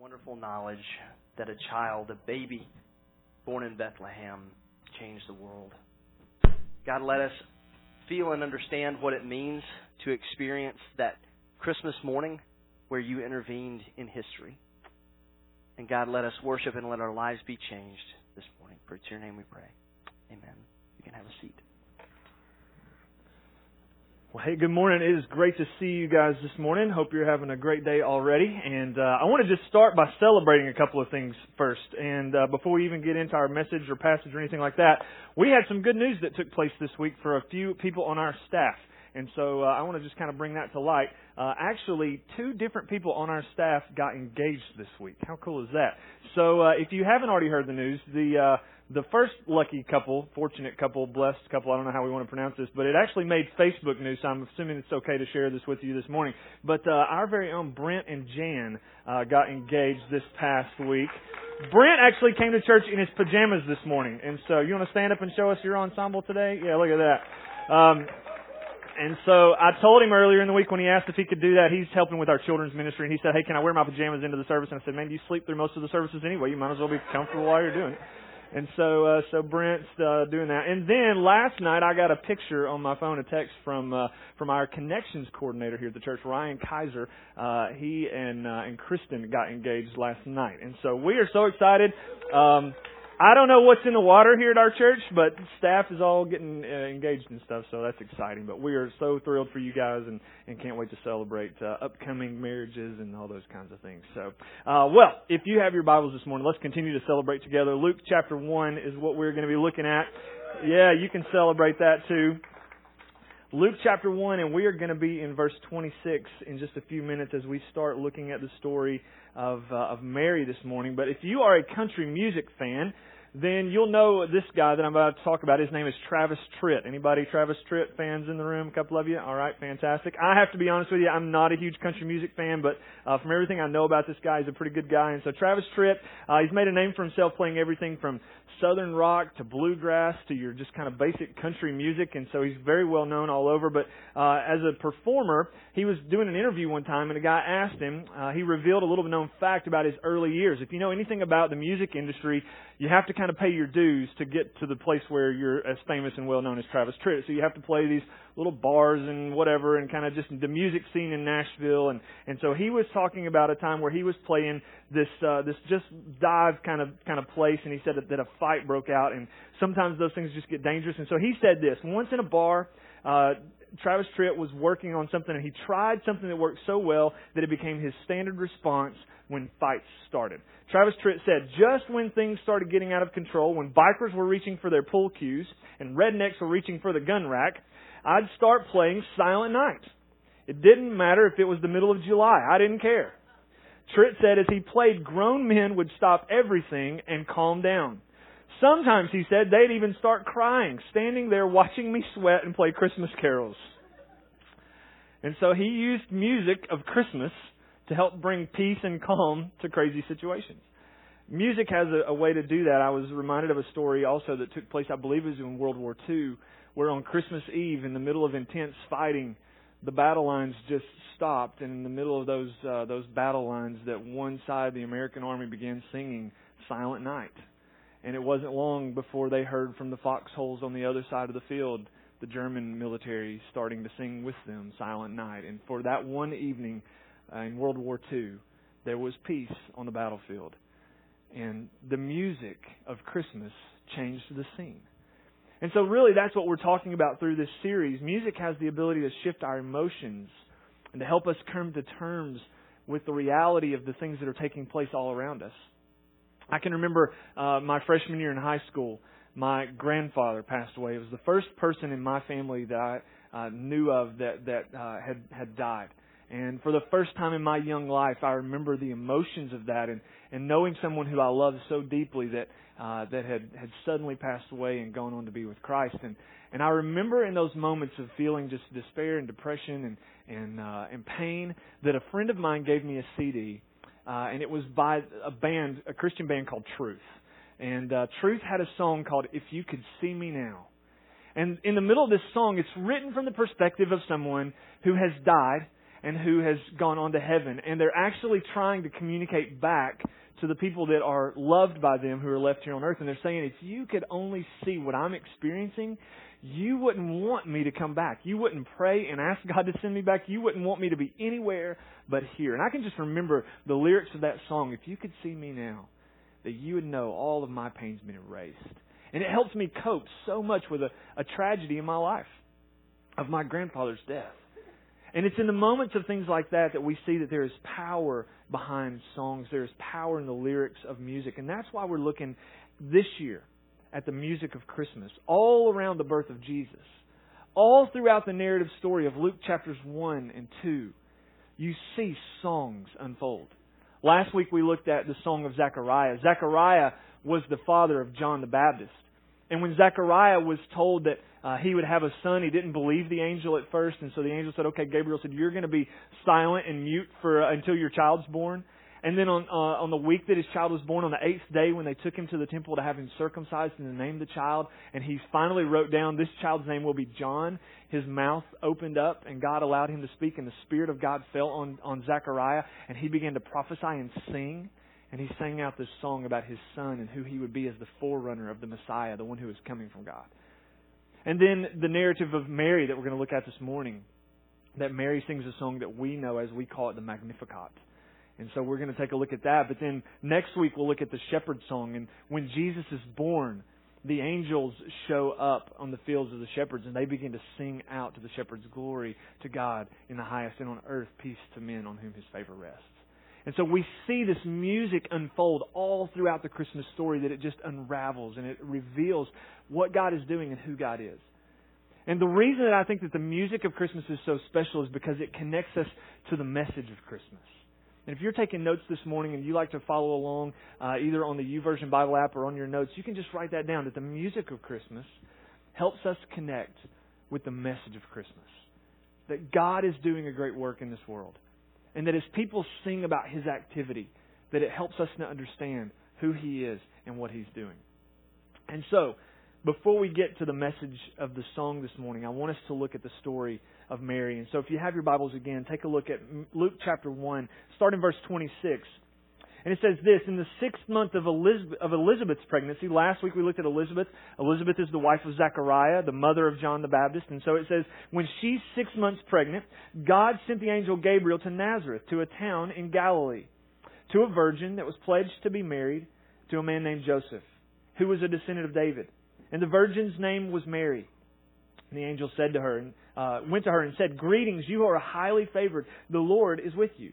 wonderful knowledge that a child, a baby born in Bethlehem, changed the world. God, let us feel and understand what it means to experience that Christmas morning where you intervened in history. And God, let us worship and let our lives be changed this morning. For it's your name we pray. Amen. You can have a seat. Well, hey, good morning. It is great to see you guys this morning. Hope you're having a great day already. And uh, I want to just start by celebrating a couple of things first. And uh, before we even get into our message or passage or anything like that, we had some good news that took place this week for a few people on our staff. And so uh, I want to just kind of bring that to light. Uh, actually, two different people on our staff got engaged this week. How cool is that? So uh, if you haven't already heard the news, the uh, the first lucky couple, fortunate couple, blessed couple, I don't know how we want to pronounce this, but it actually made Facebook news, so I'm assuming it's okay to share this with you this morning. But uh, our very own Brent and Jan uh, got engaged this past week. Brent actually came to church in his pajamas this morning, and so you want to stand up and show us your ensemble today? Yeah, look at that. Um, and so I told him earlier in the week when he asked if he could do that, he's helping with our children's ministry, and he said, "Hey, can I wear my pajamas into the service?" And I said, "Man, you sleep through most of the services anyway. You might as well be comfortable while you're doing it." And so, uh, so Brent's uh, doing that. And then last night, I got a picture on my phone, a text from uh, from our connections coordinator here at the church, Ryan Kaiser. Uh, he and uh, and Kristen got engaged last night, and so we are so excited. Um, I don't know what's in the water here at our church, but staff is all getting uh, engaged and stuff, so that's exciting. But we are so thrilled for you guys and, and can't wait to celebrate uh, upcoming marriages and all those kinds of things. So, uh, well, if you have your Bibles this morning, let's continue to celebrate together. Luke chapter 1 is what we're going to be looking at. Yeah, you can celebrate that too. Luke chapter 1, and we are going to be in verse 26 in just a few minutes as we start looking at the story of, uh, of Mary this morning. But if you are a country music fan, then you'll know this guy that I'm about to talk about. His name is Travis Tritt. Anybody Travis Tritt fans in the room? A couple of you? All right, fantastic. I have to be honest with you, I'm not a huge country music fan, but uh, from everything I know about this guy, he's a pretty good guy. And so Travis Tritt, uh, he's made a name for himself playing everything from southern rock to bluegrass to your just kind of basic country music, and so he's very well known all over. But uh, as a performer, he was doing an interview one time, and a guy asked him. Uh, he revealed a little known fact about his early years. If you know anything about the music industry, you have to kind of pay your dues to get to the place where you're as famous and well known as Travis Tritt. So you have to play these little bars and whatever, and kind of just the music scene in Nashville. And and so he was talking about a time where he was playing this uh, this just dive kind of kind of place, and he said that, that a fight broke out, and sometimes those things just get dangerous. And so he said this once in a bar. Uh, Travis Tritt was working on something and he tried something that worked so well that it became his standard response when fights started. Travis Tritt said, just when things started getting out of control, when bikers were reaching for their pool cues and rednecks were reaching for the gun rack, I'd start playing Silent Night. It didn't matter if it was the middle of July. I didn't care. Tritt said as he played, grown men would stop everything and calm down. Sometimes, he said, they'd even start crying, standing there watching me sweat and play Christmas carols. And so he used music of Christmas to help bring peace and calm to crazy situations. Music has a, a way to do that. I was reminded of a story also that took place, I believe it was in World War II, where on Christmas Eve, in the middle of intense fighting, the battle lines just stopped, and in the middle of those uh, those battle lines, that one side, the American army, began singing "Silent Night," and it wasn't long before they heard from the foxholes on the other side of the field the German military starting to sing with them "Silent Night," and for that one evening uh, in World War II, there was peace on the battlefield, and the music of Christmas changed the scene. And so, really, that's what we're talking about through this series. Music has the ability to shift our emotions and to help us come to terms with the reality of the things that are taking place all around us. I can remember uh, my freshman year in high school, my grandfather passed away. It was the first person in my family that I uh, knew of that that uh, had had died. And for the first time in my young life, I remember the emotions of that and, and knowing someone who I loved so deeply that uh, that had had suddenly passed away and gone on to be with Christ. And and I remember in those moments of feeling just despair and depression and and uh, and pain that a friend of mine gave me a CD, uh, and it was by a band, a Christian band called Truth. And uh, Truth had a song called "If You Could See Me Now." And in the middle of this song, it's written from the perspective of someone who has died and who has gone on to heaven. And they're actually trying to communicate back to the people that are loved by them who are left here on earth. And they're saying, if you could only see what I'm experiencing, you wouldn't want me to come back. You wouldn't pray and ask God to send me back. You wouldn't want me to be anywhere but here. And I can just remember the lyrics of that song. If you could see me now, that you would know all of my pain's been erased. And it helps me cope so much with a, a tragedy in my life of my grandfather's death. And it's in the moments of things like that that we see that there is power behind songs. There is power in the lyrics of music. And that's why we're looking this year at the music of Christmas, all around the birth of Jesus. All throughout the narrative story of Luke chapters 1 and 2, you see songs unfold. Last week we looked at the song of Zechariah. Zechariah was the father of John the Baptist. And when Zechariah was told that uh, he would have a son, he didn't believe the angel at first, and so the angel said, "Okay, Gabriel said you're going to be silent and mute for uh, until your child's born." And then on uh, on the week that his child was born, on the eighth day, when they took him to the temple to have him circumcised and to name the child, and he finally wrote down this child's name will be John. His mouth opened up, and God allowed him to speak, and the Spirit of God fell on on Zechariah, and he began to prophesy and sing. And he sang out this song about his son and who he would be as the forerunner of the Messiah, the one who is coming from God. And then the narrative of Mary that we're going to look at this morning, that Mary sings a song that we know as we call it the Magnificat. And so we're going to take a look at that. But then next week we'll look at the shepherd song. And when Jesus is born, the angels show up on the fields of the shepherds and they begin to sing out to the shepherds glory to God in the highest and on earth peace to men on whom his favor rests. And so we see this music unfold all throughout the Christmas story that it just unravels and it reveals what God is doing and who God is. And the reason that I think that the music of Christmas is so special is because it connects us to the message of Christmas. And if you're taking notes this morning and you like to follow along uh, either on the YouVersion Bible app or on your notes, you can just write that down that the music of Christmas helps us connect with the message of Christmas. That God is doing a great work in this world. And that as people sing about His activity, that it helps us to understand who He is and what He's doing. And so, before we get to the message of the song this morning, I want us to look at the story of Mary. And so, if you have your Bibles again, take a look at Luke chapter 1, start in verse 26. And it says this In the sixth month of, Elizabeth, of Elizabeth's pregnancy, last week we looked at Elizabeth. Elizabeth is the wife of Zechariah, the mother of John the Baptist. And so it says, When she's six months pregnant, God sent the angel Gabriel to Nazareth, to a town in Galilee, to a virgin that was pledged to be married to a man named Joseph, who was a descendant of David. And the virgin's name was Mary. And the angel said to her, uh, went to her and said, Greetings, you are highly favored. The Lord is with you.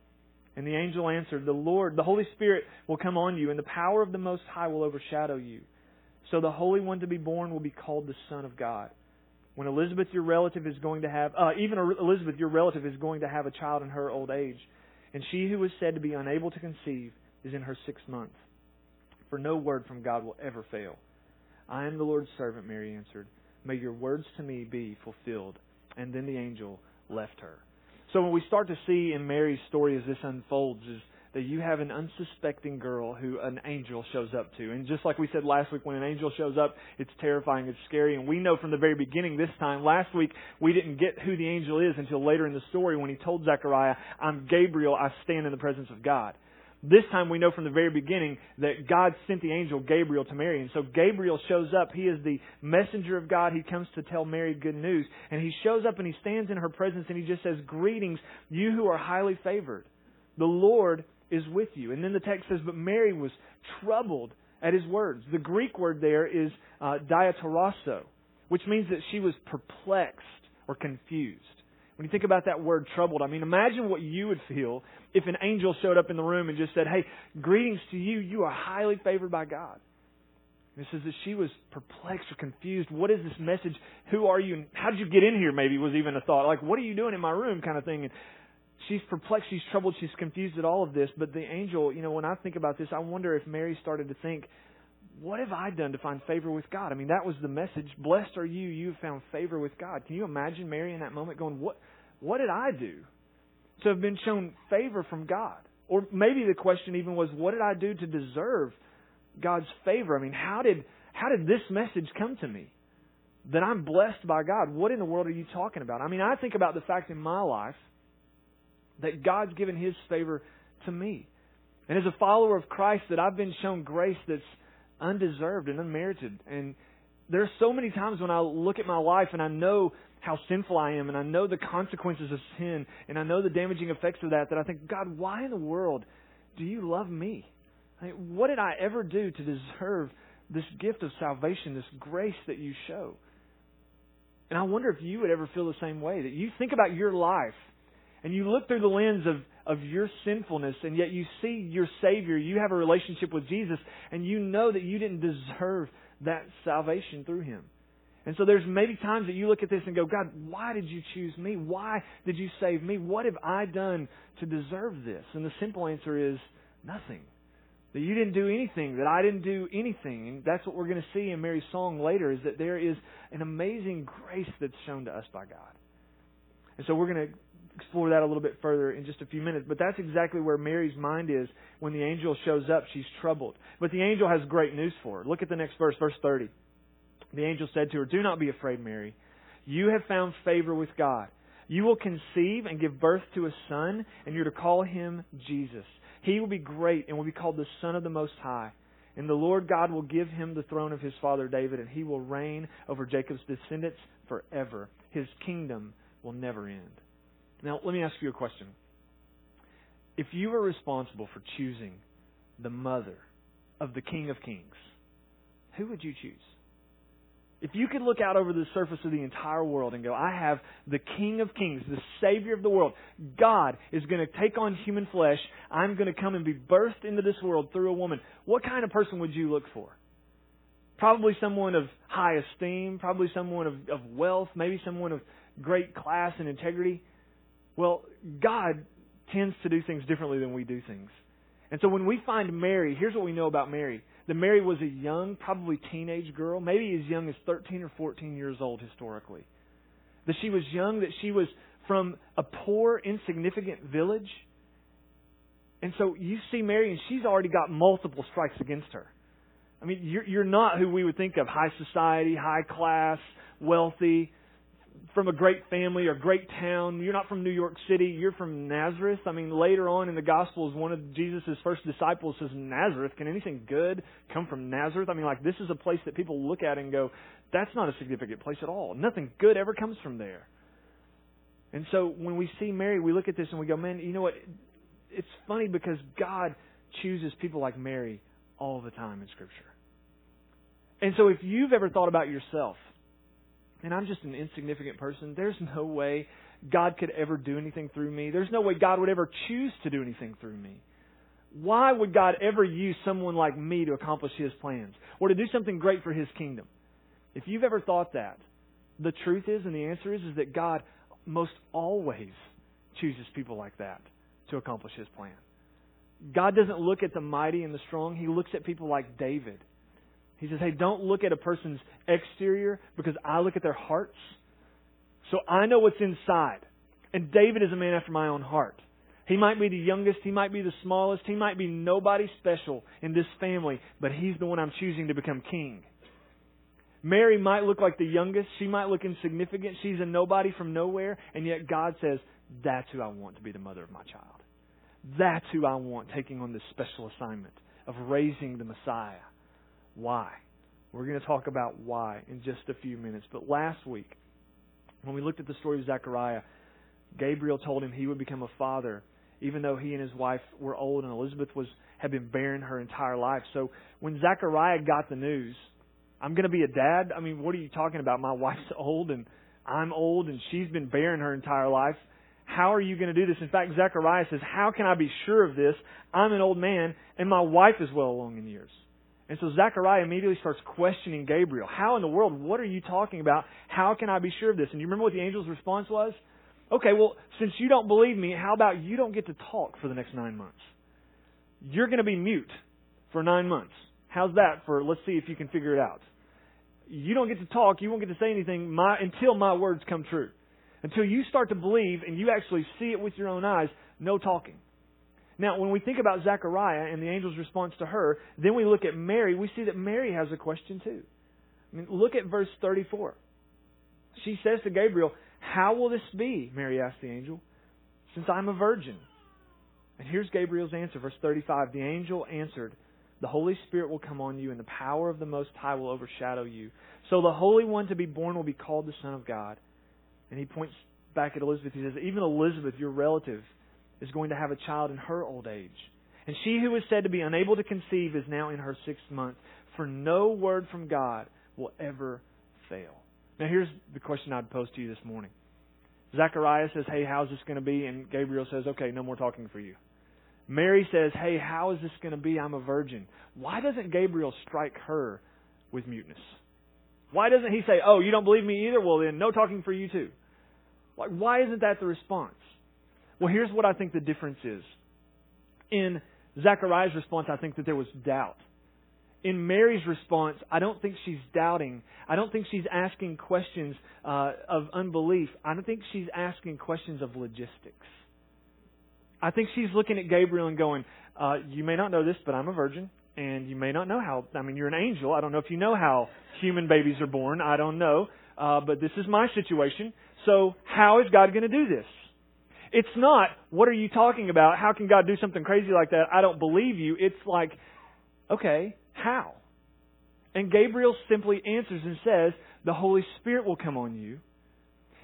And the angel answered, The Lord, the Holy Spirit will come on you, and the power of the Most High will overshadow you. So the Holy One to be born will be called the Son of God. When Elizabeth, your relative, is going to have, uh, even Elizabeth, your relative, is going to have a child in her old age, and she who was said to be unable to conceive is in her sixth month. For no word from God will ever fail. I am the Lord's servant, Mary answered. May your words to me be fulfilled. And then the angel left her. So when we start to see in Mary's story as this unfolds is that you have an unsuspecting girl who an angel shows up to. And just like we said last week, when an angel shows up, it's terrifying, it's scary. And we know from the very beginning this time, last week, we didn't get who the angel is until later in the story when he told Zechariah, I'm Gabriel, I stand in the presence of God. This time we know from the very beginning that God sent the angel Gabriel to Mary. And so Gabriel shows up. He is the messenger of God. He comes to tell Mary good news. And he shows up and he stands in her presence and he just says, Greetings, you who are highly favored. The Lord is with you. And then the text says, But Mary was troubled at his words. The Greek word there is uh, diatarasso, which means that she was perplexed or confused. When you think about that word troubled, I mean, imagine what you would feel if an angel showed up in the room and just said, Hey, greetings to you. You are highly favored by God. And it says that she was perplexed or confused. What is this message? Who are you? And how did you get in here? Maybe was even a thought. Like, what are you doing in my room? Kind of thing. And she's perplexed, she's troubled, she's confused at all of this. But the angel, you know, when I think about this, I wonder if Mary started to think, what have I done to find favor with God? I mean, that was the message. Blessed are you, you have found favor with God. Can you imagine Mary in that moment going, what, what did I do to have been shown favor from God? Or maybe the question even was, what did I do to deserve God's favor? I mean, how did, how did this message come to me? That I'm blessed by God. What in the world are you talking about? I mean, I think about the fact in my life that God's given His favor to me. And as a follower of Christ, that I've been shown grace that's undeserved and unmerited. And there are so many times when I look at my life and I know how sinful I am and I know the consequences of sin and I know the damaging effects of that, that I think, God, why in the world do you love me? I mean, what did I ever do to deserve this gift of salvation, this grace that you show? And I wonder if you would ever feel the same way, that you think about your life and you look through the lens of, of your sinfulness, and yet you see your Savior, you have a relationship with Jesus, and you know that you didn't deserve that salvation through Him. And so there's maybe times that you look at this and go, God, why did you choose me? Why did you save me? What have I done to deserve this? And the simple answer is nothing. That you didn't do anything, that I didn't do anything. And that's what we're going to see in Mary's song later, is that there is an amazing grace that's shown to us by God. And so we're going to explore that a little bit further in just a few minutes. But that's exactly where Mary's mind is when the angel shows up. She's troubled. But the angel has great news for her. Look at the next verse, verse 30. The angel said to her, Do not be afraid, Mary. You have found favor with God. You will conceive and give birth to a son, and you're to call him Jesus. He will be great and will be called the Son of the Most High. And the Lord God will give him the throne of his father David, and he will reign over Jacob's descendants forever. His kingdom will never end. Now, let me ask you a question. If you were responsible for choosing the mother of the King of Kings, who would you choose? If you could look out over the surface of the entire world and go, I have the King of Kings, the Savior of the world. God is going to take on human flesh. I'm going to come and be birthed into this world through a woman. What kind of person would you look for? Probably someone of high esteem, probably someone of, of wealth, maybe someone of great class and integrity. Well, God tends to do things differently than we do things. And so when we find Mary, here's what we know about Mary. That Mary was a young, probably teenage girl, maybe as young as 13 or 14 years old historically. That she was young, that she was from a poor, insignificant village. And so you see Mary, and she's already got multiple strikes against her. I mean, you're, you're not who we would think of high society, high class, wealthy from a great family or great town. You're not from New York City. You're from Nazareth. I mean, later on in the Gospels, one of Jesus' first disciples says, Nazareth, can anything good come from Nazareth? I mean, like, this is a place that people look at and go, that's not a significant place at all. Nothing good ever comes from there. And so when we see Mary, we look at this and we go, man, you know what? It's funny because God chooses people like Mary all the time in Scripture. And so if you've ever thought about yourself, and I'm just an insignificant person. There's no way God could ever do anything through me. There's no way God would ever choose to do anything through me. Why would God ever use someone like me to accomplish His plans or to do something great for His kingdom? If you've ever thought that, the truth is and the answer is, is that God most always chooses people like that to accomplish His plan. God doesn't look at the mighty and the strong. He looks at people like David he says, hey, don't look at a person's exterior because I look at their hearts. So I know what's inside. And David is a man after my own heart. He might be the youngest, he might be the smallest, he might be nobody special in this family, but he's the one I'm choosing to become king. Mary might look like the youngest, she might look insignificant, she's a nobody from nowhere, and yet God says, that's who I want to be the mother of my child. That's who I want taking on this special assignment of raising the Messiah. Why? We're going to talk about why in just a few minutes. But last week, when we looked at the story of Zechariah, Gabriel told him he would become a father, even though he and his wife were old and Elizabeth was had been barren her entire life. So when Zechariah got the news, I'm going to be a dad. I mean, what are you talking about? My wife's old and I'm old and she's been barren her entire life. How are you going to do this? In fact, Zechariah says, How can I be sure of this? I'm an old man and my wife is well along in years. And so Zechariah immediately starts questioning Gabriel. How in the world? What are you talking about? How can I be sure of this? And you remember what the angel's response was? Okay, well, since you don't believe me, how about you don't get to talk for the next nine months? You're going to be mute for nine months. How's that for, let's see if you can figure it out. You don't get to talk, you won't get to say anything my, until my words come true. Until you start to believe and you actually see it with your own eyes, no talking. Now, when we think about Zechariah and the angel's response to her, then we look at Mary, we see that Mary has a question too. I mean, look at verse 34. She says to Gabriel, How will this be? Mary asked the angel, since I'm a virgin. And here's Gabriel's answer, verse 35. The angel answered, The Holy Spirit will come on you, and the power of the Most High will overshadow you. So the Holy One to be born will be called the Son of God. And he points back at Elizabeth. He says, Even Elizabeth, your relative, is going to have a child in her old age. And she who was said to be unable to conceive is now in her sixth month. For no word from God will ever fail. Now, here's the question I'd pose to you this morning. Zechariah says, Hey, how's this going to be? And Gabriel says, Okay, no more talking for you. Mary says, Hey, how is this going to be? I'm a virgin. Why doesn't Gabriel strike her with muteness? Why doesn't he say, Oh, you don't believe me either? Well, then, no talking for you too. Why isn't that the response? Well, here's what I think the difference is. In Zechariah's response, I think that there was doubt in Mary's response, I don't think she's doubting. I don't think she's asking questions uh, of unbelief. I don't think she's asking questions of logistics. I think she's looking at Gabriel and going, uh, You may not know this, but I'm a virgin, and you may not know how. I mean, you're an angel. I don't know if you know how human babies are born. I don't know. Uh, but this is my situation. So, how is God going to do this? It's not, What are you talking about? How can God do something crazy like that? I don't believe you. It's like, Okay, how? And Gabriel simply answers and says, The Holy Spirit will come on you,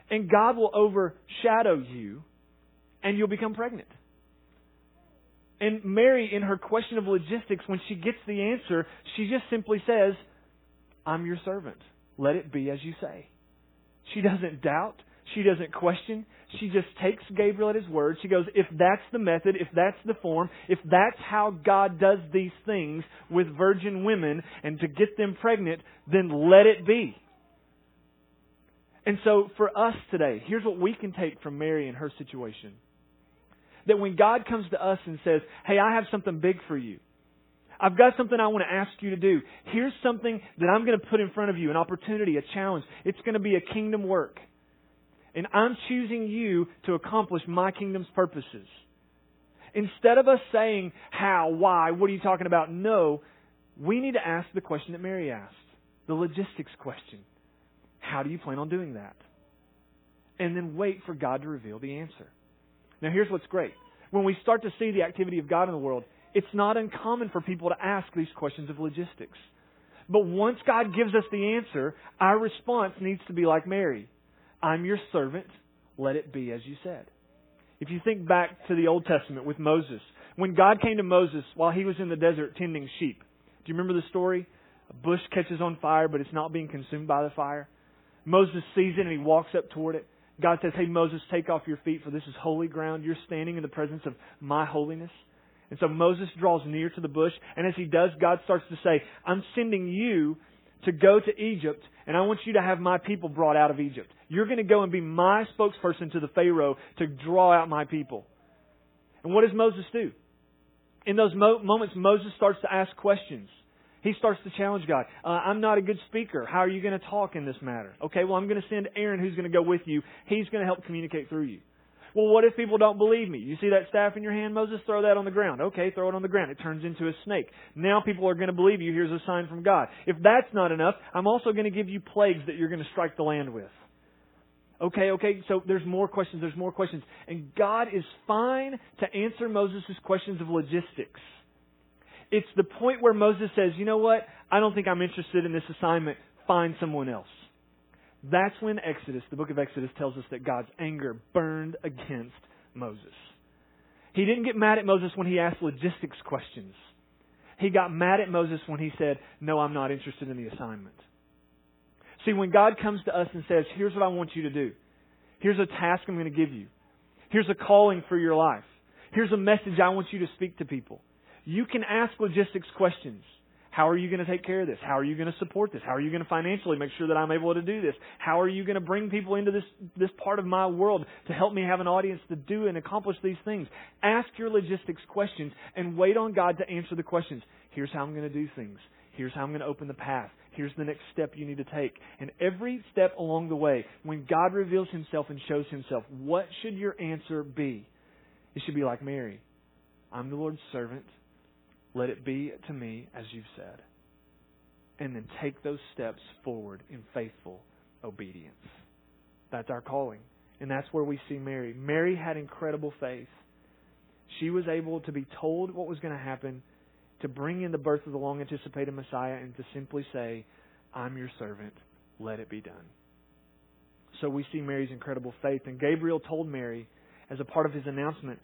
and God will overshadow you, and you'll become pregnant. And Mary, in her question of logistics, when she gets the answer, she just simply says, I'm your servant. Let it be as you say. She doesn't doubt. She doesn't question. She just takes Gabriel at his word. She goes, if that's the method, if that's the form, if that's how God does these things with virgin women and to get them pregnant, then let it be. And so for us today, here's what we can take from Mary and her situation. That when God comes to us and says, hey, I have something big for you. I've got something I want to ask you to do. Here's something that I'm going to put in front of you, an opportunity, a challenge. It's going to be a kingdom work. And I'm choosing you to accomplish my kingdom's purposes. Instead of us saying, how, why, what are you talking about? No, we need to ask the question that Mary asked the logistics question. How do you plan on doing that? And then wait for God to reveal the answer. Now, here's what's great. When we start to see the activity of God in the world, it's not uncommon for people to ask these questions of logistics. But once God gives us the answer, our response needs to be like Mary. I'm your servant. Let it be as you said. If you think back to the Old Testament with Moses, when God came to Moses while he was in the desert tending sheep, do you remember the story? A bush catches on fire, but it's not being consumed by the fire. Moses sees it and he walks up toward it. God says, Hey, Moses, take off your feet, for this is holy ground. You're standing in the presence of my holiness. And so Moses draws near to the bush, and as he does, God starts to say, I'm sending you to go to Egypt, and I want you to have my people brought out of Egypt. You're going to go and be my spokesperson to the Pharaoh to draw out my people. And what does Moses do? In those mo- moments, Moses starts to ask questions. He starts to challenge God. Uh, I'm not a good speaker. How are you going to talk in this matter? Okay, well, I'm going to send Aaron who's going to go with you. He's going to help communicate through you. Well, what if people don't believe me? You see that staff in your hand, Moses? Throw that on the ground. Okay, throw it on the ground. It turns into a snake. Now people are going to believe you. Here's a sign from God. If that's not enough, I'm also going to give you plagues that you're going to strike the land with. Okay, okay, so there's more questions, there's more questions. And God is fine to answer Moses' questions of logistics. It's the point where Moses says, you know what? I don't think I'm interested in this assignment. Find someone else. That's when Exodus, the book of Exodus, tells us that God's anger burned against Moses. He didn't get mad at Moses when he asked logistics questions. He got mad at Moses when he said, No, I'm not interested in the assignment. See, when God comes to us and says, Here's what I want you to do, here's a task I'm going to give you, here's a calling for your life, here's a message I want you to speak to people, you can ask logistics questions. How are you going to take care of this? How are you going to support this? How are you going to financially make sure that I'm able to do this? How are you going to bring people into this, this part of my world to help me have an audience to do and accomplish these things? Ask your logistics questions and wait on God to answer the questions. Here's how I'm going to do things. Here's how I'm going to open the path. Here's the next step you need to take. And every step along the way, when God reveals Himself and shows Himself, what should your answer be? It should be like Mary I'm the Lord's servant. Let it be to me as you've said. And then take those steps forward in faithful obedience. That's our calling. And that's where we see Mary. Mary had incredible faith. She was able to be told what was going to happen to bring in the birth of the long anticipated Messiah and to simply say, I'm your servant, let it be done. So we see Mary's incredible faith. And Gabriel told Mary, as a part of his announcement,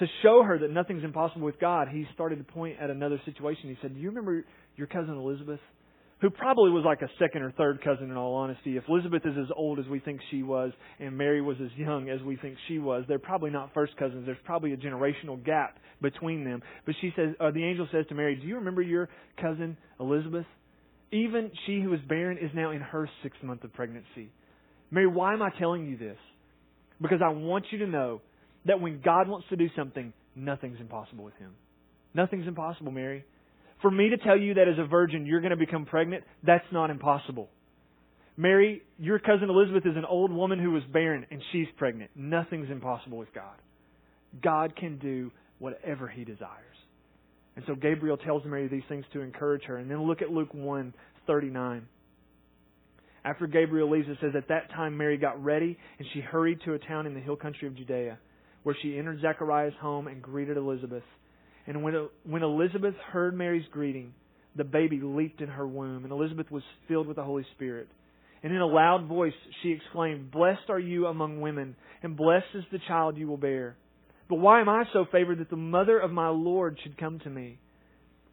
to show her that nothing's impossible with God, he started to point at another situation. He said, Do you remember your cousin Elizabeth? Who probably was like a second or third cousin in all honesty. If Elizabeth is as old as we think she was and Mary was as young as we think she was, they're probably not first cousins. There's probably a generational gap between them. But she says, uh, the angel says to Mary, Do you remember your cousin Elizabeth? Even she who was barren is now in her sixth month of pregnancy. Mary, why am I telling you this? Because I want you to know that when God wants to do something, nothing's impossible with Him. Nothing's impossible, Mary. For me to tell you that as a virgin you're going to become pregnant, that's not impossible. Mary, your cousin Elizabeth is an old woman who was barren and she's pregnant. Nothing's impossible with God. God can do whatever he desires. And so Gabriel tells Mary these things to encourage her. And then look at Luke 1 39. After Gabriel leaves, it says, At that time Mary got ready, and she hurried to a town in the hill country of Judea, where she entered Zechariah's home and greeted Elizabeth. And when, when Elizabeth heard Mary's greeting, the baby leaped in her womb, and Elizabeth was filled with the Holy Spirit. And in a loud voice she exclaimed, Blessed are you among women, and blessed is the child you will bear. But why am I so favored that the mother of my Lord should come to me?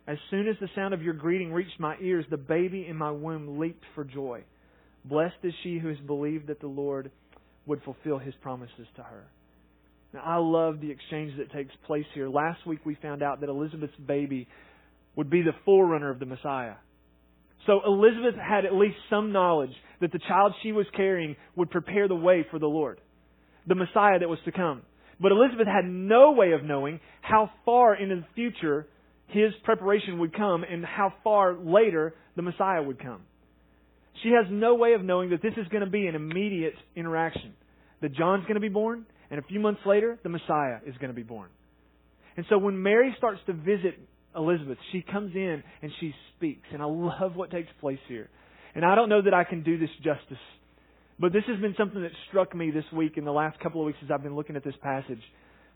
As soon as the sound of your greeting reached my ears, the baby in my womb leaped for joy. Blessed is she who has believed that the Lord would fulfill his promises to her. Now, I love the exchange that takes place here. Last week we found out that Elizabeth's baby would be the forerunner of the Messiah. So Elizabeth had at least some knowledge that the child she was carrying would prepare the way for the Lord, the Messiah that was to come. But Elizabeth had no way of knowing how far into the future his preparation would come and how far later the Messiah would come. She has no way of knowing that this is going to be an immediate interaction. That John's going to be born, and a few months later, the Messiah is going to be born. And so when Mary starts to visit Elizabeth, she comes in and she speaks. And I love what takes place here. And I don't know that I can do this justice. But this has been something that struck me this week in the last couple of weeks as I've been looking at this passage.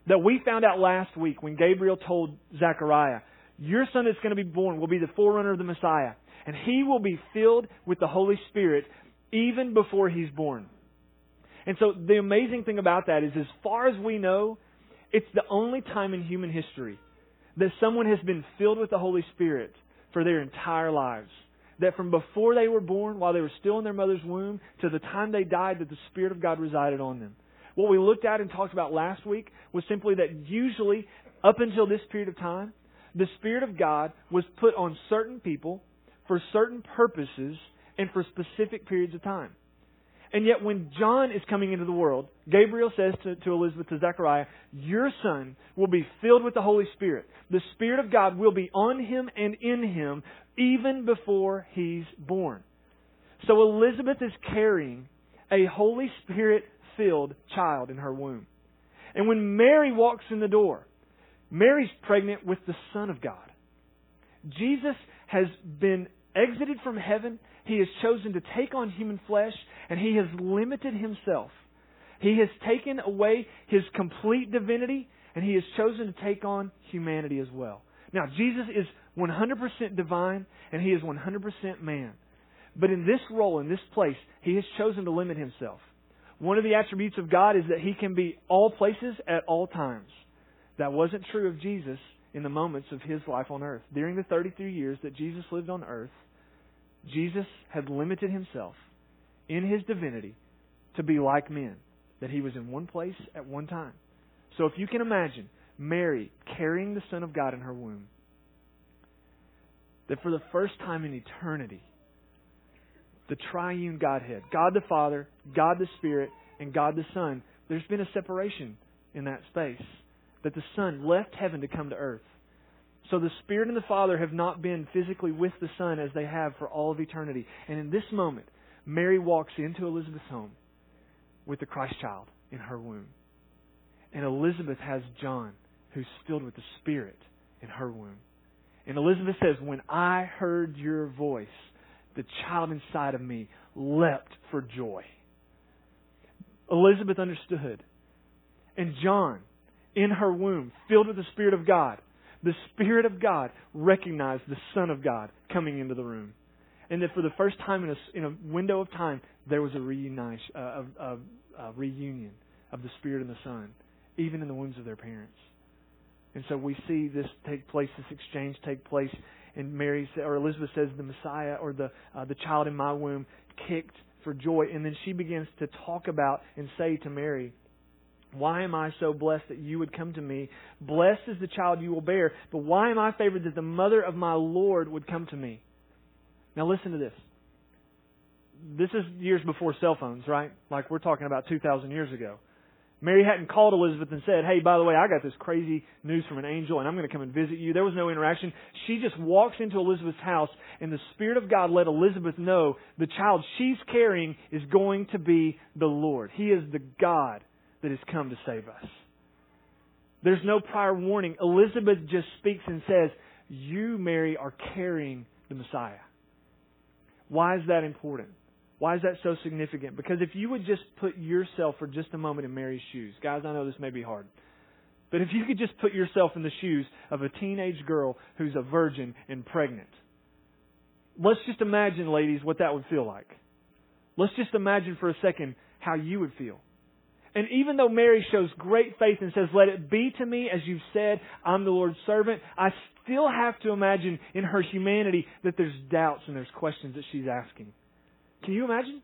That we found out last week when Gabriel told Zechariah, Your son that's going to be born will be the forerunner of the Messiah. And he will be filled with the Holy Spirit even before he's born. And so the amazing thing about that is, as far as we know, it's the only time in human history that someone has been filled with the Holy Spirit for their entire lives. That from before they were born, while they were still in their mother's womb, to the time they died, that the Spirit of God resided on them. What we looked at and talked about last week was simply that usually, up until this period of time, the Spirit of God was put on certain people for certain purposes and for specific periods of time. And yet, when John is coming into the world, Gabriel says to, to Elizabeth, to Zechariah, Your son will be filled with the Holy Spirit. The Spirit of God will be on him and in him even before he's born. So Elizabeth is carrying a Holy Spirit filled child in her womb. And when Mary walks in the door, Mary's pregnant with the Son of God. Jesus has been exited from heaven. He has chosen to take on human flesh and he has limited himself. He has taken away his complete divinity, and he has chosen to take on humanity as well. Now, Jesus is 100% divine, and he is 100% man. But in this role, in this place, he has chosen to limit himself. One of the attributes of God is that he can be all places at all times. That wasn't true of Jesus in the moments of his life on earth. During the 33 years that Jesus lived on earth, Jesus had limited himself in his divinity to be like men, that he was in one place at one time. So if you can imagine Mary carrying the Son of God in her womb, that for the first time in eternity, the triune Godhead, God the Father, God the Spirit, and God the Son, there's been a separation in that space. That the Son left heaven to come to earth. So the Spirit and the Father have not been physically with the Son as they have for all of eternity. And in this moment, Mary walks into Elizabeth's home with the Christ child in her womb. And Elizabeth has John, who's filled with the Spirit in her womb. And Elizabeth says, When I heard your voice, the child inside of me leapt for joy. Elizabeth understood. And John, in her womb, filled with the Spirit of God, the Spirit of God recognized the Son of God coming into the room. And that for the first time in a, in a window of time, there was a, reunion, uh, a, a, a reunion of the Spirit and the Son, even in the wombs of their parents. And so we see this take place, this exchange take place, and Mary or Elizabeth says, "The Messiah or the uh, the child in my womb kicked for joy," and then she begins to talk about and say to Mary, why am I so blessed that you would come to me? Blessed is the child you will bear, but why am I favored that the mother of my Lord would come to me? Now listen to this. This is years before cell phones, right? Like we're talking about 2,000 years ago. Mary hadn't called Elizabeth and said, Hey, by the way, I got this crazy news from an angel and I'm going to come and visit you. There was no interaction. She just walks into Elizabeth's house and the Spirit of God let Elizabeth know the child she's carrying is going to be the Lord. He is the God that has come to save us. There's no prior warning. Elizabeth just speaks and says, You, Mary, are carrying the Messiah. Why is that important? Why is that so significant? Because if you would just put yourself for just a moment in Mary's shoes, guys, I know this may be hard, but if you could just put yourself in the shoes of a teenage girl who's a virgin and pregnant, let's just imagine, ladies, what that would feel like. Let's just imagine for a second how you would feel. And even though Mary shows great faith and says, Let it be to me as you've said, I'm the Lord's servant, I still have to imagine in her humanity that there's doubts and there's questions that she's asking. Can you imagine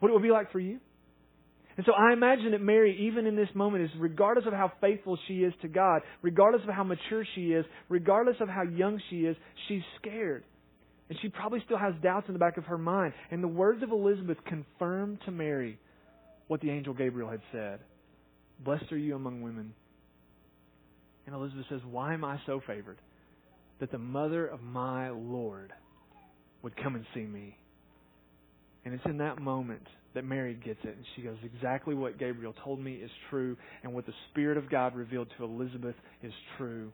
what it would be like for you? And so I imagine that Mary, even in this moment, is regardless of how faithful she is to God, regardless of how mature she is, regardless of how young she is, she's scared. And she probably still has doubts in the back of her mind. And the words of Elizabeth confirm to Mary what the angel Gabriel had said. Blessed are you among women. And Elizabeth says, Why am I so favored that the mother of my Lord would come and see me? And it's in that moment that Mary gets it. And she goes, Exactly what Gabriel told me is true, and what the Spirit of God revealed to Elizabeth is true.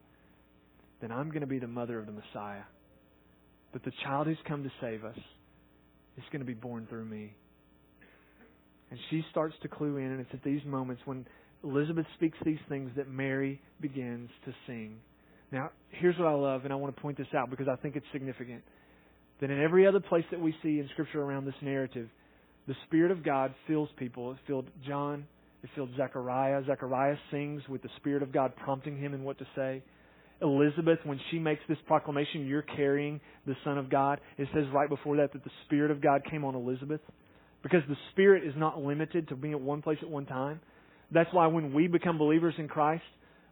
Then I'm going to be the mother of the Messiah. That the child who's come to save us is going to be born through me. And she starts to clue in, and it's at these moments when Elizabeth speaks these things that Mary begins to sing. Now, here's what I love, and I want to point this out because I think it's significant. That in every other place that we see in Scripture around this narrative, the Spirit of God fills people. It filled John, it filled Zechariah. Zechariah sings with the Spirit of God prompting him in what to say. Elizabeth, when she makes this proclamation, you're carrying the Son of God, it says right before that that the Spirit of God came on Elizabeth. Because the Spirit is not limited to being at one place at one time. That's why when we become believers in Christ,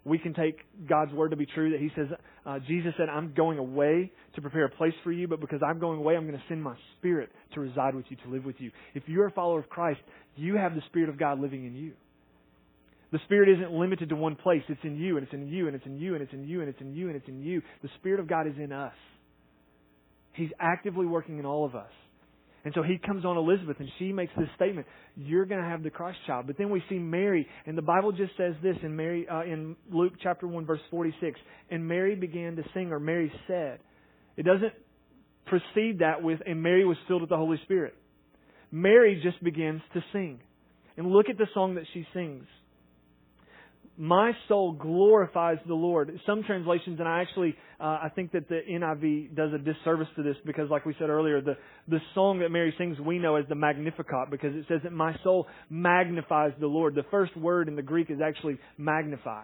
we can take God's word to be true that He says, uh, Jesus said, I'm going away to prepare a place for you, but because I'm going away, I'm going to send my Spirit to reside with you, to live with you. If you're a follower of Christ, you have the Spirit of God living in you. The Spirit isn't limited to one place. It's in you, and it's in you, and it's in you, and it's in you, and it's in you, and it's in you. The Spirit of God is in us. He's actively working in all of us. And so he comes on Elizabeth and she makes this statement, you're going to have the Christ child. But then we see Mary and the Bible just says this in Mary uh, in Luke chapter 1 verse 46, and Mary began to sing or Mary said. It doesn't precede that with and Mary was filled with the Holy Spirit. Mary just begins to sing. And look at the song that she sings my soul glorifies the Lord. Some translations, and I actually uh, I think that the NIV does a disservice to this because, like we said earlier, the the song that Mary sings we know as the Magnificat because it says that my soul magnifies the Lord. The first word in the Greek is actually magnify,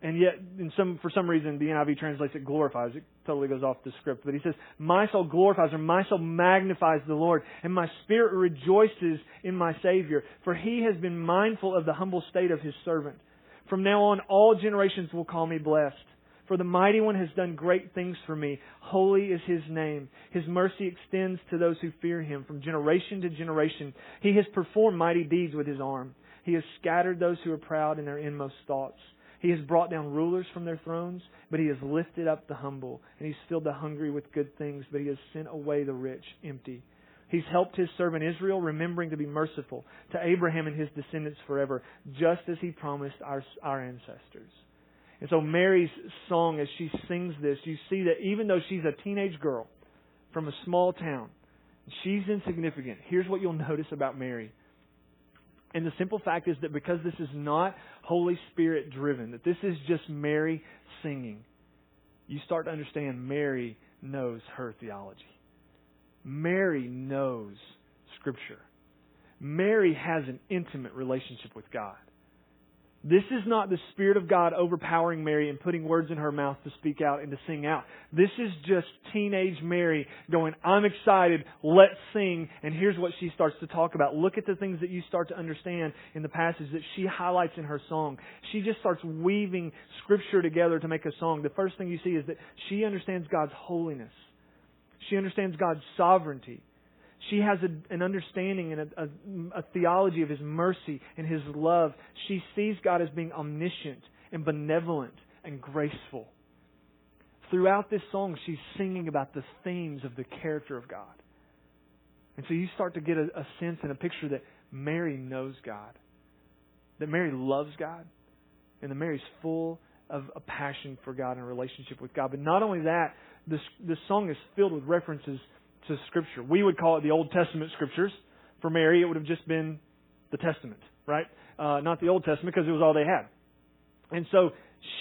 and yet in some for some reason the NIV translates it glorifies. It totally goes off the script, but he says my soul glorifies or my soul magnifies the Lord, and my spirit rejoices in my Savior, for He has been mindful of the humble state of His servant. From now on, all generations will call me blessed. For the mighty one has done great things for me. Holy is his name. His mercy extends to those who fear him from generation to generation. He has performed mighty deeds with his arm. He has scattered those who are proud in their inmost thoughts. He has brought down rulers from their thrones, but he has lifted up the humble. And he's filled the hungry with good things, but he has sent away the rich empty. He's helped his servant Israel, remembering to be merciful to Abraham and his descendants forever, just as he promised our, our ancestors. And so Mary's song, as she sings this, you see that even though she's a teenage girl from a small town, she's insignificant. Here's what you'll notice about Mary. And the simple fact is that because this is not Holy Spirit driven, that this is just Mary singing, you start to understand Mary knows her theology. Mary knows Scripture. Mary has an intimate relationship with God. This is not the Spirit of God overpowering Mary and putting words in her mouth to speak out and to sing out. This is just teenage Mary going, I'm excited, let's sing. And here's what she starts to talk about. Look at the things that you start to understand in the passage that she highlights in her song. She just starts weaving Scripture together to make a song. The first thing you see is that she understands God's holiness. She understands God's sovereignty. She has a, an understanding and a, a, a theology of His mercy and His love. She sees God as being omniscient and benevolent and graceful. Throughout this song, she's singing about the themes of the character of God. And so you start to get a, a sense and a picture that Mary knows God, that Mary loves God, and that Mary's full of a passion for God and a relationship with God. But not only that, this, this song is filled with references to Scripture. We would call it the Old Testament Scriptures. For Mary, it would have just been the Testament, right? Uh, not the Old Testament because it was all they had. And so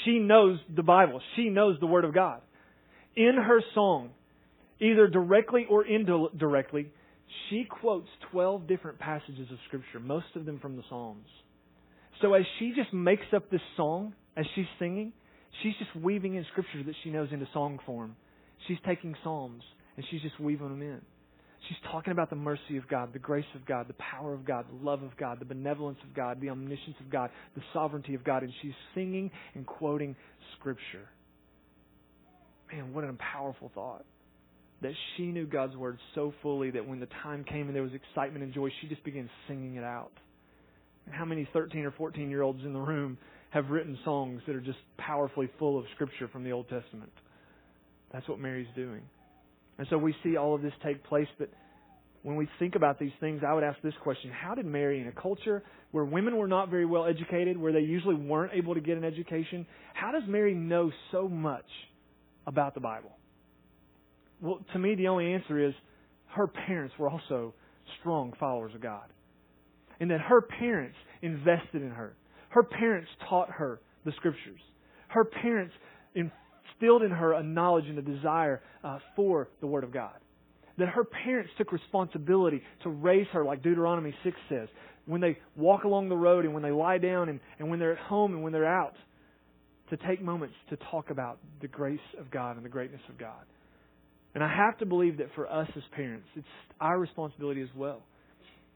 she knows the Bible. She knows the Word of God. In her song, either directly or indirectly, she quotes 12 different passages of Scripture, most of them from the Psalms. So as she just makes up this song, as she's singing, she's just weaving in Scripture that she knows into song form. She's taking Psalms and she's just weaving them in. She's talking about the mercy of God, the grace of God, the power of God, the love of God, the benevolence of God, the omniscience of God, the sovereignty of God, and she's singing and quoting Scripture. Man, what a powerful thought. That she knew God's Word so fully that when the time came and there was excitement and joy, she just began singing it out. And how many 13 or 14 year olds in the room have written songs that are just powerfully full of Scripture from the Old Testament? That's what Mary's doing. And so we see all of this take place, but when we think about these things, I would ask this question How did Mary, in a culture where women were not very well educated, where they usually weren't able to get an education, how does Mary know so much about the Bible? Well, to me, the only answer is her parents were also strong followers of God. And that her parents invested in her. Her parents taught her the scriptures. Her parents instilled in her a knowledge and a desire uh, for the Word of God. That her parents took responsibility to raise her, like Deuteronomy 6 says, when they walk along the road and when they lie down and, and when they're at home and when they're out, to take moments to talk about the grace of God and the greatness of God. And I have to believe that for us as parents, it's our responsibility as well.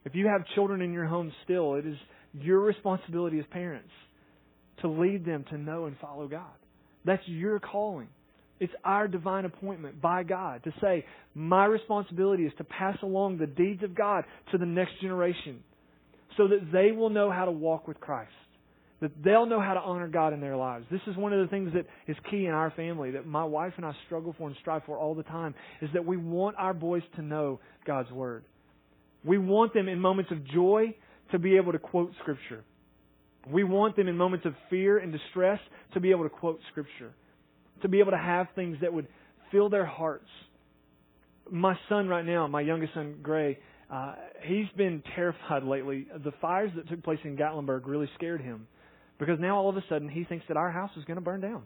If you have children in your home still, it is your responsibility as parents to lead them to know and follow God. That's your calling. It's our divine appointment by God to say, my responsibility is to pass along the deeds of God to the next generation so that they will know how to walk with Christ. That they'll know how to honor God in their lives. This is one of the things that is key in our family that my wife and I struggle for and strive for all the time is that we want our boys to know God's Word. We want them in moments of joy to be able to quote Scripture. We want them in moments of fear and distress to be able to quote Scripture, to be able to have things that would fill their hearts. My son, right now, my youngest son, Gray, uh, he's been terrified lately. The fires that took place in Gatlinburg really scared him because now all of a sudden he thinks that our house is going to burn down.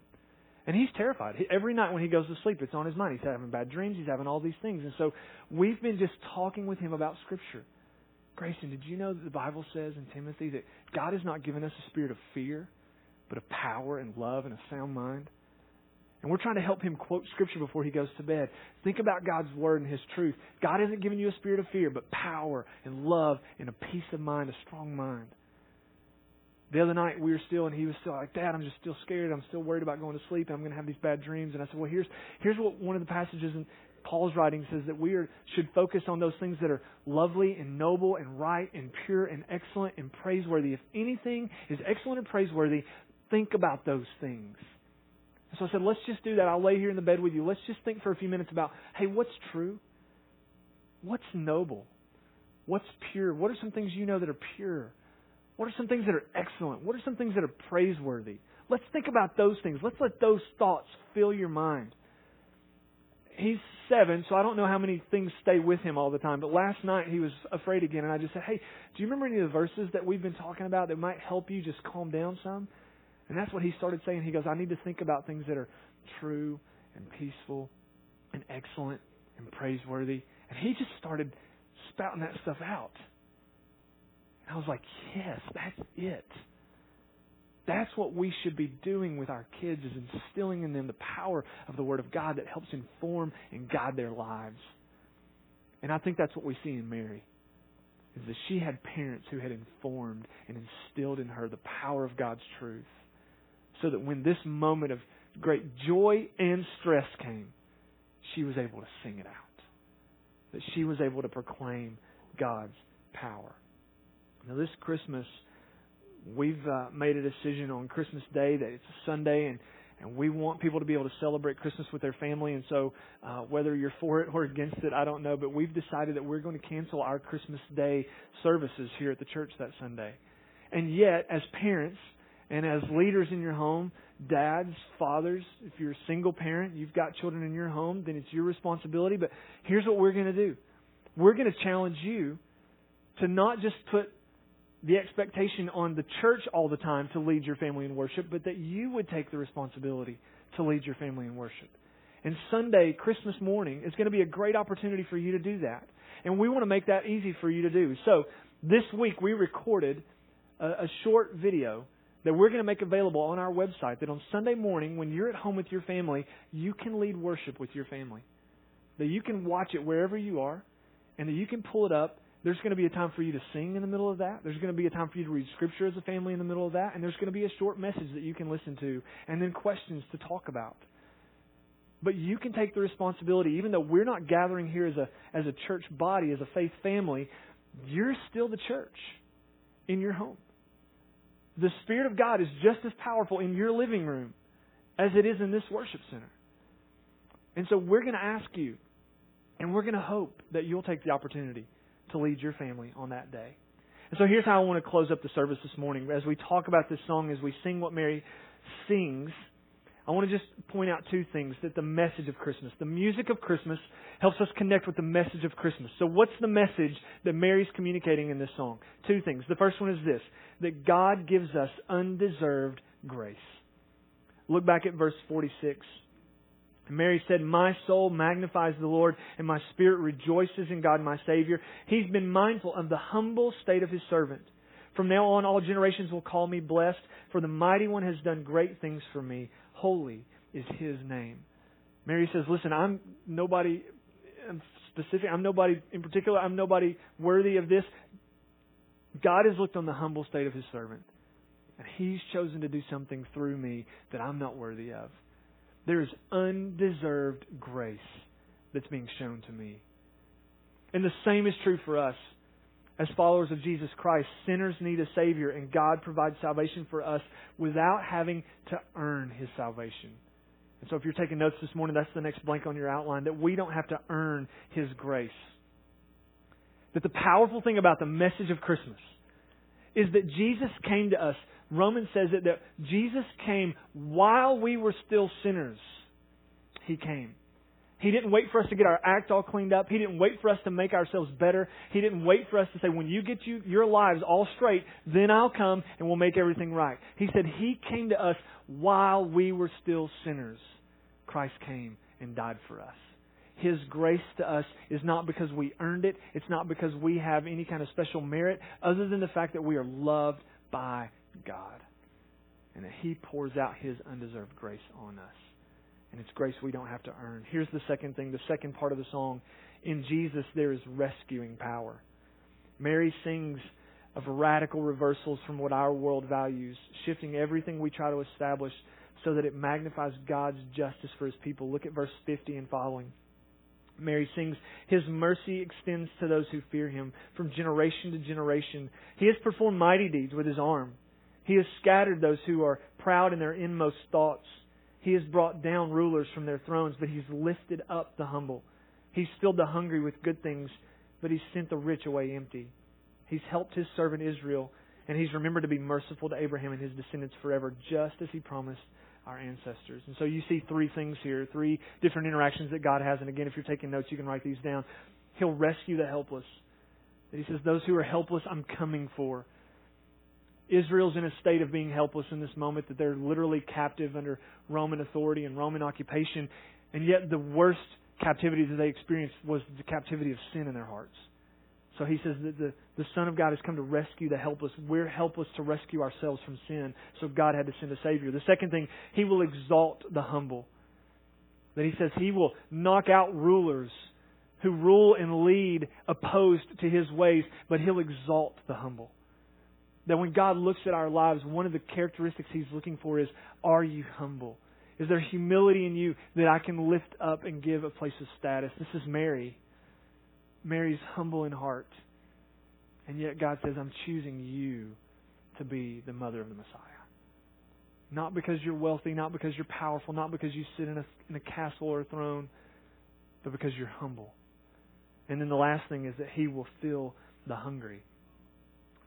And he's terrified. Every night when he goes to sleep, it's on his mind. He's having bad dreams. He's having all these things. And so we've been just talking with him about Scripture. Grayson, did you know that the Bible says in Timothy that God has not given us a spirit of fear, but of power and love and a sound mind? And we're trying to help him quote Scripture before he goes to bed. Think about God's Word and His truth. God hasn't given you a spirit of fear, but power and love and a peace of mind, a strong mind. The other night we were still, and he was still like, Dad, I'm just still scared. I'm still worried about going to sleep, I'm going to have these bad dreams. And I said, Well, here's here's what one of the passages in Paul's writing says that we are, should focus on those things that are lovely and noble and right and pure and excellent and praiseworthy. If anything is excellent and praiseworthy, think about those things. So I said, let's just do that. I'll lay here in the bed with you. Let's just think for a few minutes about, hey, what's true? What's noble? What's pure? What are some things you know that are pure? What are some things that are excellent? What are some things that are praiseworthy? Let's think about those things. Let's let those thoughts fill your mind. He's seven, so I don't know how many things stay with him all the time. But last night he was afraid again, and I just said, Hey, do you remember any of the verses that we've been talking about that might help you just calm down some? And that's what he started saying. He goes, I need to think about things that are true and peaceful and excellent and praiseworthy. And he just started spouting that stuff out. And I was like, yes, that's it. That's what we should be doing with our kids is instilling in them the power of the Word of God that helps inform and guide their lives. And I think that's what we see in Mary is that she had parents who had informed and instilled in her the power of God's truth so that when this moment of great joy and stress came, she was able to sing it out. That she was able to proclaim God's power. Now, this Christmas, we've uh, made a decision on Christmas Day that it's a Sunday and and we want people to be able to celebrate Christmas with their family. And so, uh, whether you're for it or against it, I don't know. But we've decided that we're going to cancel our Christmas Day services here at the church that Sunday. And yet, as parents, and as leaders in your home, dads, fathers, if you're a single parent, you've got children in your home, then it's your responsibility. But here's what we're going to do we're going to challenge you to not just put the expectation on the church all the time to lead your family in worship, but that you would take the responsibility to lead your family in worship. And Sunday, Christmas morning, is going to be a great opportunity for you to do that. And we want to make that easy for you to do. So, this week we recorded a, a short video that we're going to make available on our website that on Sunday morning, when you're at home with your family, you can lead worship with your family. That you can watch it wherever you are, and that you can pull it up. There's going to be a time for you to sing in the middle of that. There's going to be a time for you to read scripture as a family in the middle of that. And there's going to be a short message that you can listen to, and then questions to talk about. But you can take the responsibility, even though we're not gathering here as a, as a church body, as a faith family, you're still the church in your home. The Spirit of God is just as powerful in your living room as it is in this worship center. And so we're going to ask you, and we're going to hope that you'll take the opportunity to lead your family on that day. And so here's how I want to close up the service this morning. As we talk about this song, as we sing what Mary sings, I want to just point out two things that the message of Christmas, the music of Christmas, helps us connect with the message of Christmas. So, what's the message that Mary's communicating in this song? Two things. The first one is this that God gives us undeserved grace. Look back at verse 46. Mary said, My soul magnifies the Lord, and my spirit rejoices in God my Savior. He's been mindful of the humble state of his servant. From now on, all generations will call me blessed, for the mighty one has done great things for me. Holy is his name. Mary says, Listen, I'm nobody specific. I'm nobody in particular. I'm nobody worthy of this. God has looked on the humble state of his servant, and he's chosen to do something through me that I'm not worthy of. There is undeserved grace that's being shown to me. And the same is true for us. As followers of Jesus Christ, sinners need a Savior, and God provides salvation for us without having to earn His salvation. And so if you're taking notes this morning, that's the next blank on your outline, that we don't have to earn His grace. That the powerful thing about the message of Christmas is that Jesus came to us Romans says it that Jesus came while we were still sinners. He came. He didn't wait for us to get our act all cleaned up. He didn't wait for us to make ourselves better. He didn't wait for us to say, when you get you, your lives all straight, then I'll come and we'll make everything right. He said He came to us while we were still sinners. Christ came and died for us. His grace to us is not because we earned it. It's not because we have any kind of special merit other than the fact that we are loved by God. And that He pours out His undeserved grace on us. And it's grace we don't have to earn. Here's the second thing, the second part of the song. In Jesus, there is rescuing power. Mary sings of radical reversals from what our world values, shifting everything we try to establish so that it magnifies God's justice for his people. Look at verse 50 and following. Mary sings, His mercy extends to those who fear Him from generation to generation. He has performed mighty deeds with His arm. He has scattered those who are proud in their inmost thoughts. He has brought down rulers from their thrones, but He's lifted up the humble. He's filled the hungry with good things, but He's sent the rich away empty. He's helped His servant Israel, and He's remembered to be merciful to Abraham and his descendants forever, just as He promised our ancestors. And so you see three things here, three different interactions that God has. And again, if you're taking notes, you can write these down. He'll rescue the helpless. He says, Those who are helpless, I'm coming for. Israel's in a state of being helpless in this moment, that they're literally captive under Roman authority and Roman occupation. And yet, the worst captivity that they experienced was the captivity of sin in their hearts. So he says that the, the Son of God has come to rescue the helpless. We're helpless to rescue ourselves from sin. So God had to send a Savior. The second thing, he will exalt the humble. That he says he will knock out rulers who rule and lead opposed to his ways, but he'll exalt the humble. That when God looks at our lives, one of the characteristics he's looking for is, are you humble? Is there humility in you that I can lift up and give a place of status? This is Mary. Mary's humble in heart. And yet God says, I'm choosing you to be the mother of the Messiah. Not because you're wealthy, not because you're powerful, not because you sit in a, in a castle or a throne, but because you're humble. And then the last thing is that He will fill the hungry.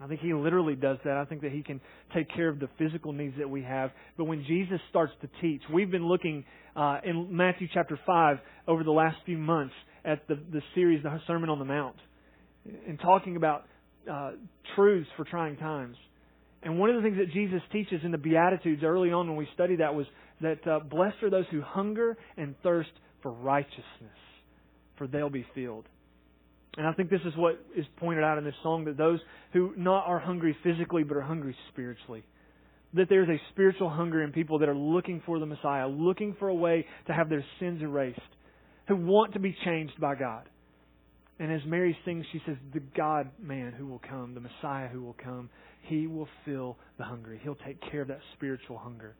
I think He literally does that. I think that He can take care of the physical needs that we have. But when Jesus starts to teach, we've been looking uh, in Matthew chapter 5 over the last few months at the, the series, the Sermon on the Mount, and talking about uh, truths for trying times. And one of the things that Jesus teaches in the Beatitudes early on when we studied that was that uh, blessed are those who hunger and thirst for righteousness, for they'll be filled. And I think this is what is pointed out in this song that those who not are hungry physically but are hungry spiritually. That there's a spiritual hunger in people that are looking for the Messiah, looking for a way to have their sins erased who want to be changed by God. And as Mary sings, she says, The God man who will come, the Messiah who will come, he will fill the hungry. He'll take care of that spiritual hunger.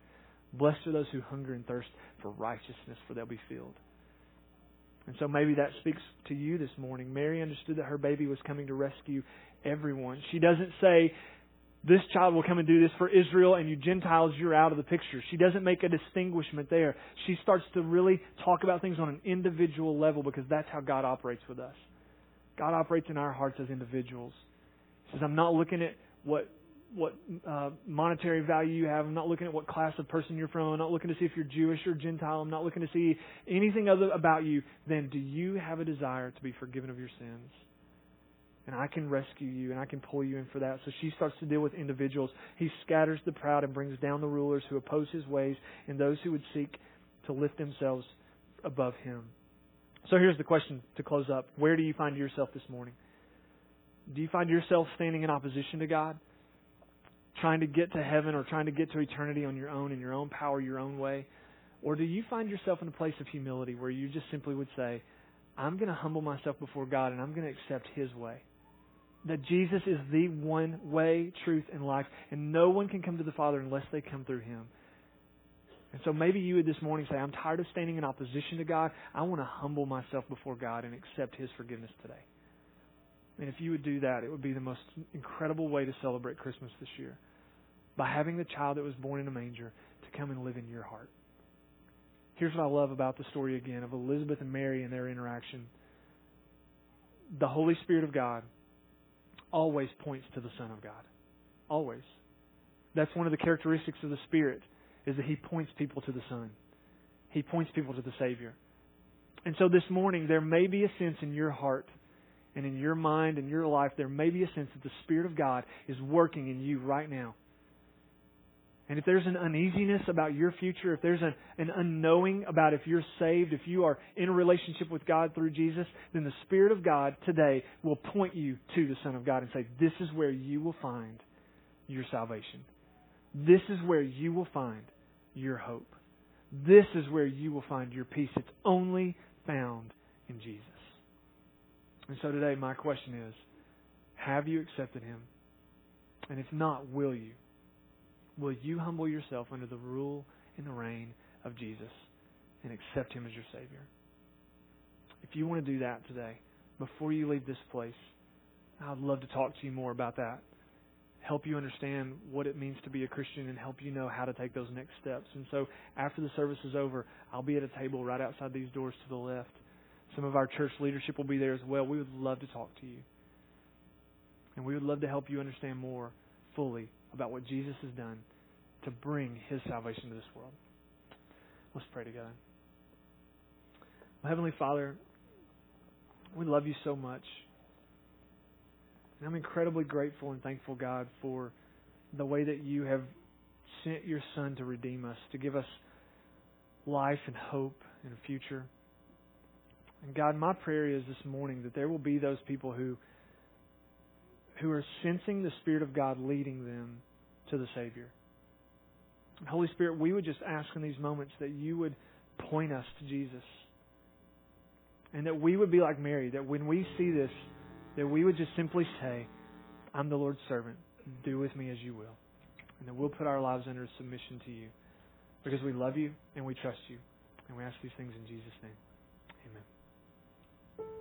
Blessed are those who hunger and thirst for righteousness, for they'll be filled. And so maybe that speaks to you this morning. Mary understood that her baby was coming to rescue everyone. She doesn't say, this child will come and do this for Israel, and you Gentiles, you're out of the picture. She doesn't make a distinguishment there. She starts to really talk about things on an individual level because that's how God operates with us. God operates in our hearts as individuals. He says, I'm not looking at what what uh, monetary value you have. I'm not looking at what class of person you're from. I'm not looking to see if you're Jewish or Gentile. I'm not looking to see anything other about you than do you have a desire to be forgiven of your sins? and I can rescue you and I can pull you in for that. So she starts to deal with individuals. He scatters the proud and brings down the rulers who oppose his ways and those who would seek to lift themselves above him. So here's the question to close up. Where do you find yourself this morning? Do you find yourself standing in opposition to God? Trying to get to heaven or trying to get to eternity on your own, in your own power, your own way? Or do you find yourself in a place of humility where you just simply would say, I'm going to humble myself before God and I'm going to accept His way? that Jesus is the one way, truth, and life, and no one can come to the Father unless they come through Him. And so maybe you would this morning say, I'm tired of standing in opposition to God. I want to humble myself before God and accept His forgiveness today. And if you would do that, it would be the most incredible way to celebrate Christmas this year by having the child that was born in a manger to come and live in your heart. Here's what I love about the story again of Elizabeth and Mary and their interaction. The Holy Spirit of God always points to the Son of God. Always. That's one of the characteristics of the Spirit, is that He points people to the Son. He points people to the Savior. And so this morning, there may be a sense in your heart and in your mind and your life, there may be a sense that the Spirit of God is working in you right now. And if there's an uneasiness about your future, if there's an, an unknowing about if you're saved, if you are in a relationship with God through Jesus, then the Spirit of God today will point you to the Son of God and say, This is where you will find your salvation. This is where you will find your hope. This is where you will find your peace. It's only found in Jesus. And so today, my question is Have you accepted Him? And if not, will you? Will you humble yourself under the rule and the reign of Jesus and accept Him as your Savior? If you want to do that today, before you leave this place, I'd love to talk to you more about that. Help you understand what it means to be a Christian and help you know how to take those next steps. And so after the service is over, I'll be at a table right outside these doors to the left. Some of our church leadership will be there as well. We would love to talk to you. And we would love to help you understand more fully about what Jesus has done to bring his salvation to this world. Let's pray together. Well, Heavenly Father, we love you so much. And I'm incredibly grateful and thankful, God, for the way that you have sent your Son to redeem us, to give us life and hope and a future. And God, my prayer is this morning that there will be those people who who are sensing the Spirit of God leading them to the Savior. Holy Spirit, we would just ask in these moments that you would point us to Jesus. And that we would be like Mary, that when we see this, that we would just simply say, I'm the Lord's servant. Do with me as you will. And that we'll put our lives under submission to you because we love you and we trust you. And we ask these things in Jesus' name. Amen.